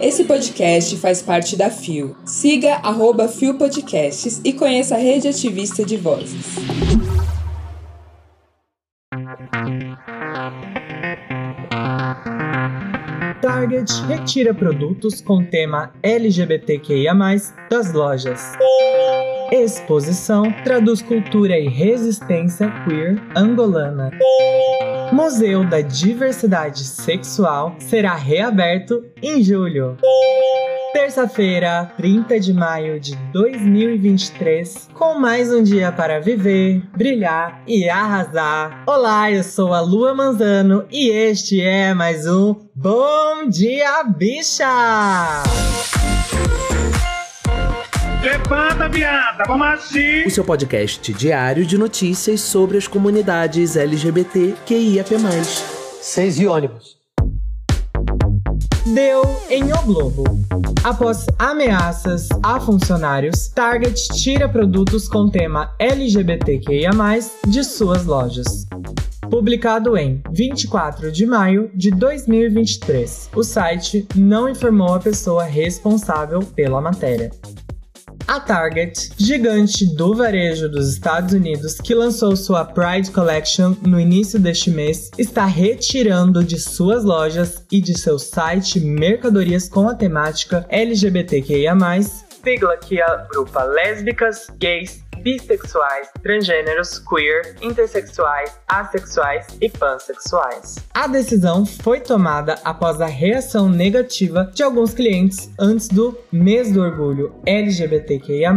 Esse podcast faz parte da FIO. Siga arroba FIO Podcasts e conheça a rede ativista de vozes. Target retira produtos com tema LGBTQIA+, das lojas. Exposição traduz cultura e resistência queer angolana. Museu da Diversidade Sexual será reaberto em julho. Terça-feira, 30 de maio de 2023, com mais um dia para viver, brilhar e arrasar. Olá, eu sou a Lua Manzano e este é mais um Bom Dia Bicha! Levanta, viada, vamos assim! O seu podcast diário de notícias sobre as comunidades LGBT QIAP+. Seis e ônibus. Deu em O Globo. Após ameaças a funcionários, Target tira produtos com tema LGBTQIA+, de suas lojas. Publicado em 24 de maio de 2023, o site não informou a pessoa responsável pela matéria. A Target, gigante do varejo dos Estados Unidos que lançou sua Pride Collection no início deste mês, está retirando de suas lojas e de seu site mercadorias com a temática LGBTQIA+, sigla que agrupa lésbicas, gays, bissexuais, transgêneros, queer, intersexuais, assexuais e pansexuais. A decisão foi tomada após a reação negativa de alguns clientes antes do mês do orgulho LGBTQIA+,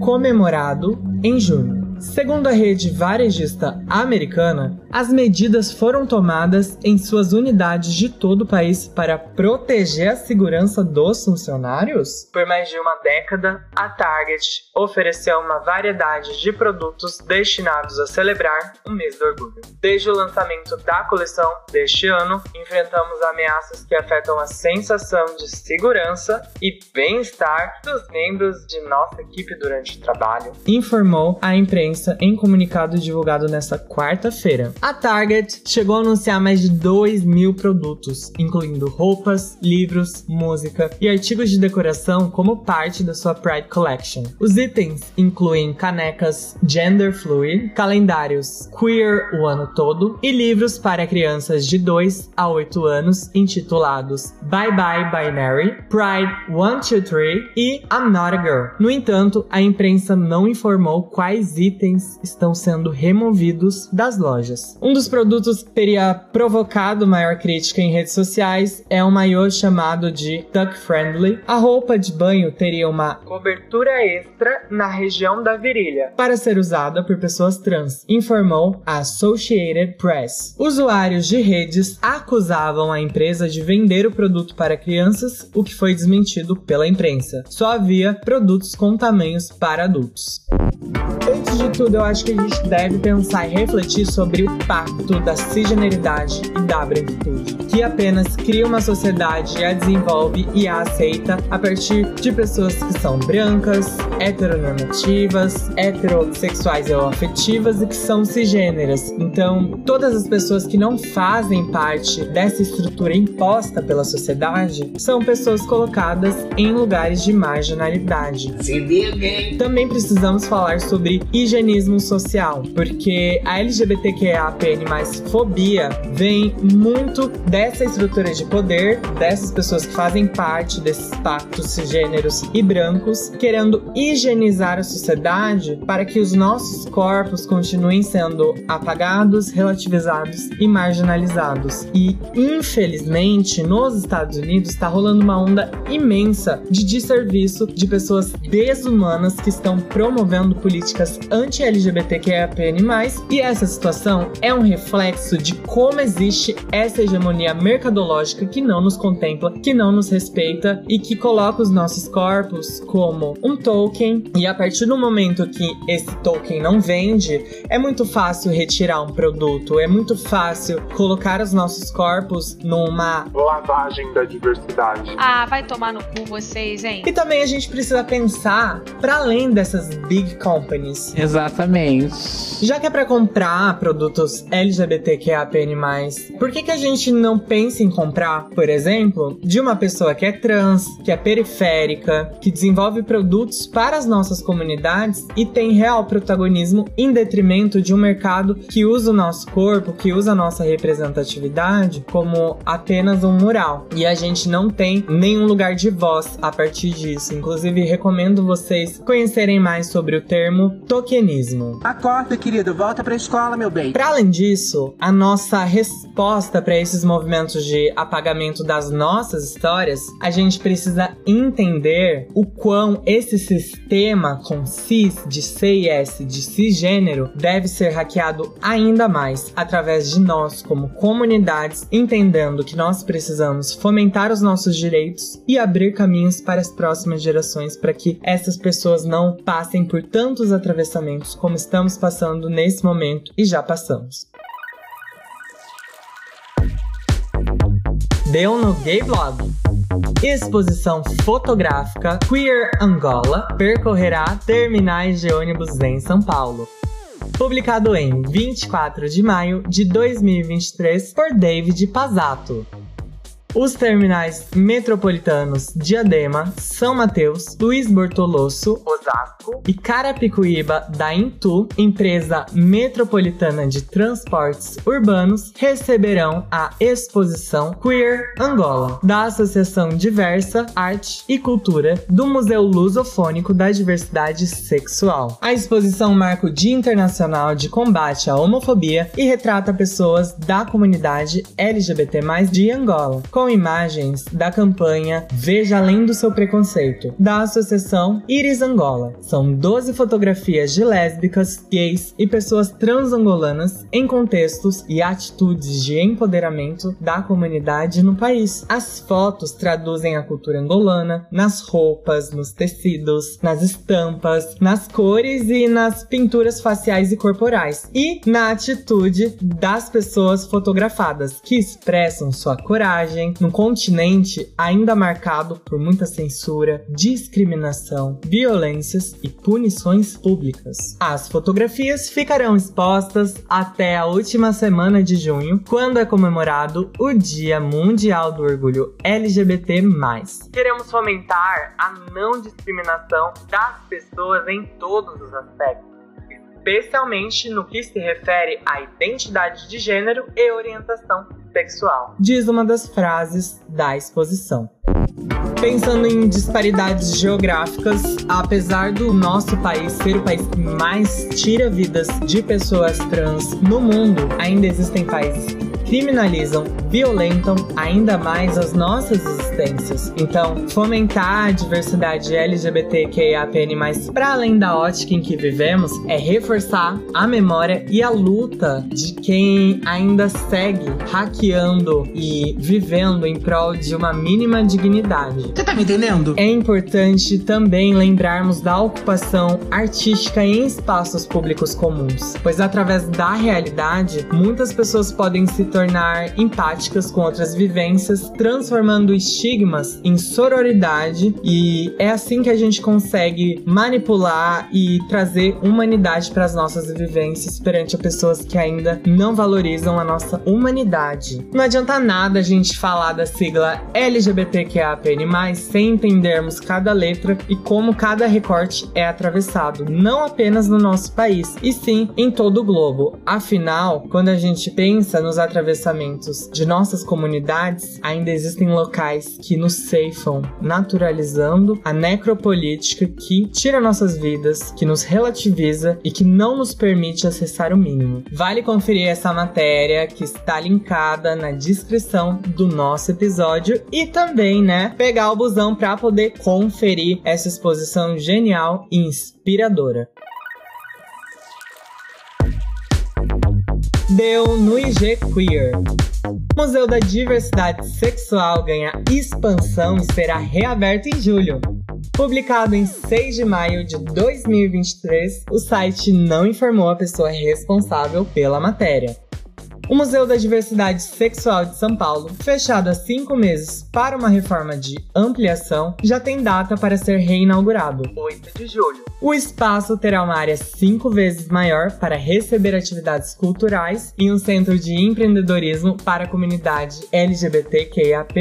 comemorado em junho. Segundo a rede varejista americana, as medidas foram tomadas em suas unidades de todo o país para proteger a segurança dos funcionários? Por mais de uma década, a Target ofereceu uma variedade de produtos destinados a celebrar o mês do orgulho. Desde o lançamento da coleção deste ano, enfrentamos ameaças que afetam a sensação de segurança e bem-estar dos membros de nossa equipe durante o trabalho, informou a imprensa em comunicado divulgado nesta quarta-feira. A Target chegou a anunciar mais de 2 mil produtos, incluindo roupas, livros, música e artigos de decoração como parte da sua Pride Collection. Os itens incluem canecas gender fluid, calendários queer o ano todo e livros para crianças de 2 a 8 anos intitulados Bye Bye Binary, Pride 1, 2, 3 e I'm Not a Girl. No entanto, a imprensa não informou quais itens estão sendo removidos das lojas. Um dos produtos que teria provocado maior crítica em redes sociais é um maiô chamado de Duck Friendly. A roupa de banho teria uma cobertura extra na região da virilha para ser usada por pessoas trans, informou a Associated Press. Usuários de redes acusavam a empresa de vender o produto para crianças, o que foi desmentido pela imprensa. Só havia produtos com tamanhos para adultos. Antes de tudo, eu acho que a gente deve pensar e refletir sobre o pacto da cisgeneridade e da branquitude, que apenas cria uma sociedade e a desenvolve e a aceita a partir de pessoas que são brancas, heteronormativas, heterossexuais ou afetivas e que são cisgêneras. Então, todas as pessoas que não fazem parte dessa estrutura imposta pela sociedade são pessoas colocadas em lugares de marginalidade. Também precisamos falar sobre higienismo social, porque a LGBTQIAPN+ fobia vem muito dessa estrutura de poder, dessas pessoas que fazem parte desses pactos cisgêneros e brancos, querendo higienizar a sociedade para que os nossos corpos continuem sendo apagados, relativizados e marginalizados. E infelizmente, nos Estados Unidos está rolando uma onda imensa de desserviço de pessoas desumanas que estão promovendo políticas anti-LGBTQIAPN+, e essa situação é um reflexo de como existe essa hegemonia mercadológica que não nos contempla, que não nos respeita e que coloca os nossos corpos como um token, e a partir do momento que esse token não vende, é muito fácil retirar um produto, é muito fácil colocar os nossos corpos numa lavagem da diversidade. Ah, vai tomar no cu vocês, hein? E também a gente precisa pensar para além dessas big companies. Exatamente. Já que é pra comprar produtos LGBTQAPN+, por que, que a gente não pensa em comprar, por exemplo, de uma pessoa que é trans, que é periférica, que desenvolve produtos para as nossas comunidades e tem real protagonismo em detrimento de um mercado que usa o nosso corpo, que usa a nossa representatividade como apenas um mural. E a gente não tem nenhum lugar de voz a partir disso. Inclusive, recomendo vocês conhecerem mais sobre o termo tokenismo. Acorda, querido, volta pra escola, meu bem. Para além disso, a nossa resposta para esses movimentos de apagamento das nossas histórias, a gente precisa entender o quão esse sistema com cis, de C e S, de cisgênero, deve ser hackeado ainda mais através de nós, como comunidades, entendendo que nós precisamos fomentar os nossos direitos e abrir caminhos para as próximas gerações para que essas pessoas não passem por tantos atravessamentos como estamos passando nesse momento e já passamos. Deu no Gay Blog. Exposição fotográfica Queer Angola percorrerá terminais de ônibus em São Paulo. Publicado em 24 de maio de 2023 por David Pazato. Os terminais metropolitanos Diadema, São Mateus, Luiz Bortolosso, Osasco e Carapicuíba da Intu, empresa metropolitana de transportes urbanos, receberão a exposição Queer Angola, da Associação Diversa, Arte e Cultura do Museu Lusofônico da Diversidade Sexual. A exposição marca o Dia Internacional de Combate à Homofobia e retrata pessoas da comunidade LGBT+, de Angola, com imagens da campanha Veja Além do Seu Preconceito, da Associação Iris Angola. São 12 fotografias de lésbicas, gays e pessoas transangolanas em contextos e atitudes de empoderamento da comunidade no país. As fotos traduzem a cultura angolana nas roupas, nos tecidos, nas estampas, nas cores e nas pinturas faciais e corporais, e na atitude das pessoas fotografadas, que expressam sua coragem, num continente ainda marcado por muita censura, discriminação, violências e punições públicas. As fotografias ficarão expostas até a última semana de junho, quando é comemorado o Dia Mundial do Orgulho LGBT+. Queremos fomentar a não discriminação das pessoas em todos os aspectos especialmente no que se refere à identidade de gênero e orientação sexual, diz uma das frases da exposição. Pensando em disparidades geográficas, apesar do nosso país ser o país que mais tira vidas de pessoas trans no mundo, ainda existem países criminalizam, violentam ainda mais as nossas existências. Então, fomentar a diversidade LGBTQIAPN+, para além da ótica em que vivemos, é reforçar a memória e a luta de quem ainda segue hackeando e vivendo em prol de uma mínima dignidade. Você tá me entendendo? É importante também lembrarmos da ocupação artística em espaços públicos comuns, pois através da realidade, muitas pessoas podem se tornar tornar empáticas com outras vivências, transformando estigmas em sororidade e é assim que a gente consegue manipular e trazer humanidade para as nossas vivências perante pessoas que ainda não valorizam a nossa humanidade. Não adianta nada a gente falar da sigla LGBTQIAPN+, sem entendermos cada letra e como cada recorte é atravessado, não apenas no nosso país, e sim em todo o globo. Afinal, quando a gente pensa nos atravessamentos atravessamentos de nossas comunidades, ainda existem locais que nos ceifam, naturalizando a necropolítica que tira nossas vidas, que nos relativiza e que não nos permite acessar o mínimo. Vale conferir essa matéria que está linkada na descrição do nosso episódio e também, né, pegar o busão para poder conferir essa exposição genial e inspiradora. Deu no IG Queer. Museu da Diversidade Sexual ganha expansão e será reaberto em julho. Publicado em 6 de maio de 2023, o site não informou a pessoa responsável pela matéria. O Museu da Diversidade Sexual de São Paulo, fechado há cinco meses para uma reforma de ampliação, já tem data para ser reinaugurado, 8 de julho. O espaço terá uma área cinco vezes maior para receber atividades culturais e um centro de empreendedorismo para a comunidade LGBTQIAP+.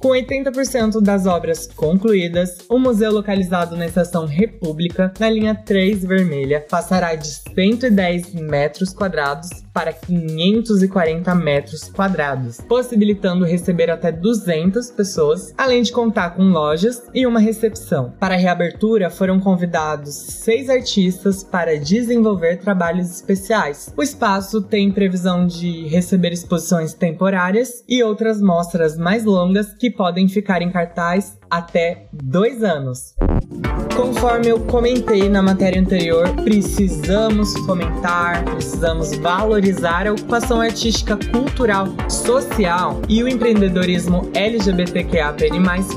Com 80% das obras concluídas, o museu localizado na estação República, na linha 3 vermelha, passará de 110 metros quadrados para 540 metros quadrados, possibilitando receber até 200 pessoas, além de contar com lojas e uma recepção. Para a reabertura, foram convidados seis artistas para desenvolver trabalhos especiais. O espaço tem previsão de receber exposições temporárias e outras mostras mais longas que podem ficar em cartaz até dois anos. Conforme eu comentei na matéria anterior, precisamos fomentar, precisamos valorizar a ocupação artística, cultural, social e o empreendedorismo LGBTQAP+,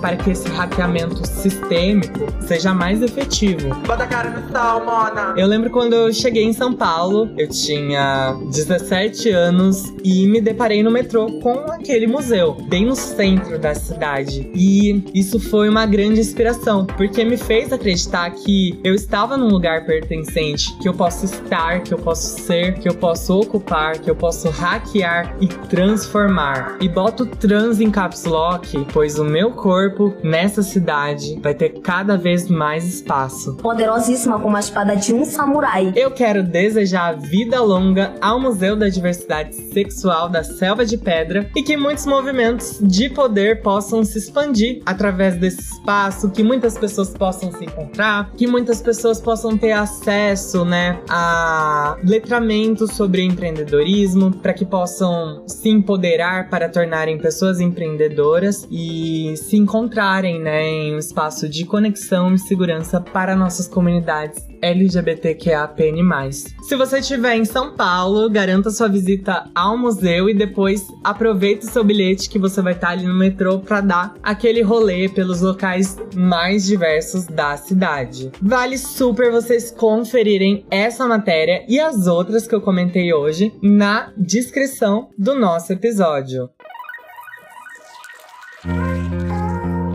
para que esse hackeamento sistêmico seja mais efetivo. Bota a cara no sal, Mona! Eu lembro quando eu cheguei em São Paulo, eu tinha 17 anos e me deparei no metrô com aquele museu, bem no centro da cidade. E isso foi uma grande inspiração, porque me fez acreditar que eu estava num lugar pertencente, que eu posso estar, que eu posso ser, que eu posso ocupar, que eu posso hackear e transformar. E boto trans em caps lock, pois o meu corpo nessa cidade vai ter cada vez mais espaço. Poderosíssima como a espada de um samurai. Eu quero desejar vida longa ao Museu da Diversidade Sexual da Selva de Pedra e que muitos movimentos de poder possam se expandir através desse espaço, que muitas pessoas possam se encontrar, que muitas pessoas possam ter acesso, né, a letramento sobre empreendedorismo, para que possam se empoderar para tornarem pessoas empreendedoras e se encontrarem, né, em um espaço de conexão e segurança para nossas comunidades LGBTQAPN+. Se você estiver em São Paulo, garanta sua visita ao museu e depois aproveita o seu bilhete que você vai estar ali no metrô para dar aquele rolê pelos locais mais diversos da cidade. Vale super vocês conferirem essa matéria e as outras que eu comentei hoje na descrição do nosso episódio.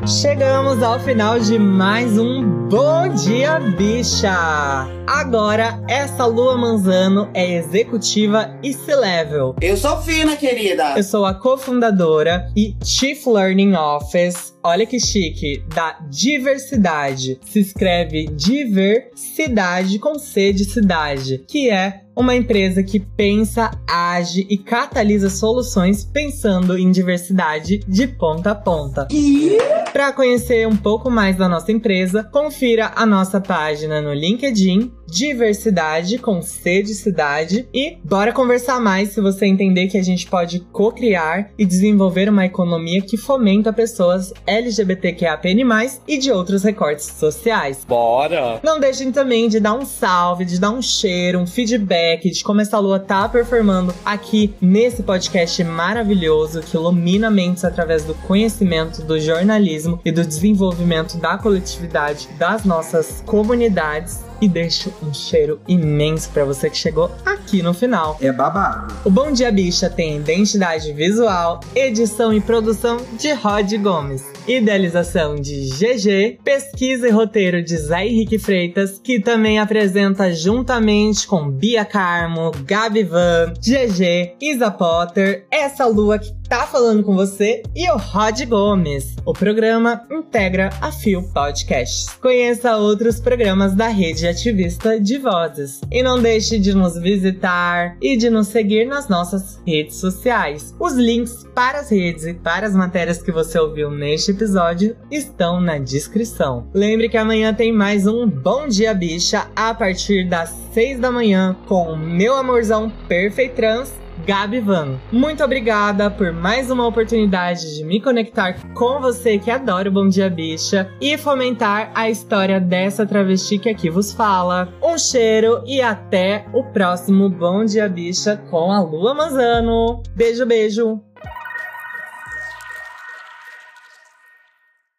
Chegamos ao final de mais um Bom Dia Bicha! Agora, essa Lua Manzano é executiva e C-Level. Eu sou fina, querida! Eu sou a cofundadora e Chief Learning Office, olha que chique, da Diversidade. Se escreve Diversidade com C de cidade, que é uma empresa que pensa, age e catalisa soluções pensando em diversidade de ponta a ponta. Para conhecer um pouco mais da nossa empresa, confira a nossa página no LinkedIn diversidade com C de cidade e bora conversar mais se você entender que a gente pode co-criar e desenvolver uma economia que fomenta pessoas LGBTQAPN+, e de outros recortes sociais. Bora! Não deixem também de dar um salve, de dar um cheiro, um feedback de como essa lua tá performando aqui nesse podcast maravilhoso que ilumina mentes através do conhecimento, do jornalismo e do desenvolvimento da coletividade das nossas comunidades e deixo um cheiro imenso para você que chegou aqui no final. É babado. O Bom Dia Bicha tem identidade visual, edição e produção de Rod Gomes, idealização de GG, pesquisa e roteiro de Zé Henrique Freitas, que também apresenta juntamente com Bia Carmo, Gabi Van, GG, Isa Potter, essa lua que tá falando com você e o Rod Gomes. O programa integra a Fio Podcasts. Conheça outros programas da rede ativista de vozes. E não deixe de nos visitar e de nos seguir nas nossas redes sociais. Os links para as redes e para as matérias que você ouviu neste episódio estão na descrição. Lembre que amanhã tem mais um Bom Dia Bicha a partir das 6 da manhã com meu amorzão Perfeitrans Gabi Van. Muito obrigada por mais uma oportunidade de me conectar com você que adora o Bom Dia Bicha e fomentar a história dessa travesti que aqui vos fala. Um cheiro e até o próximo Bom Dia Bicha com a Lua Manzano. Beijo, beijo!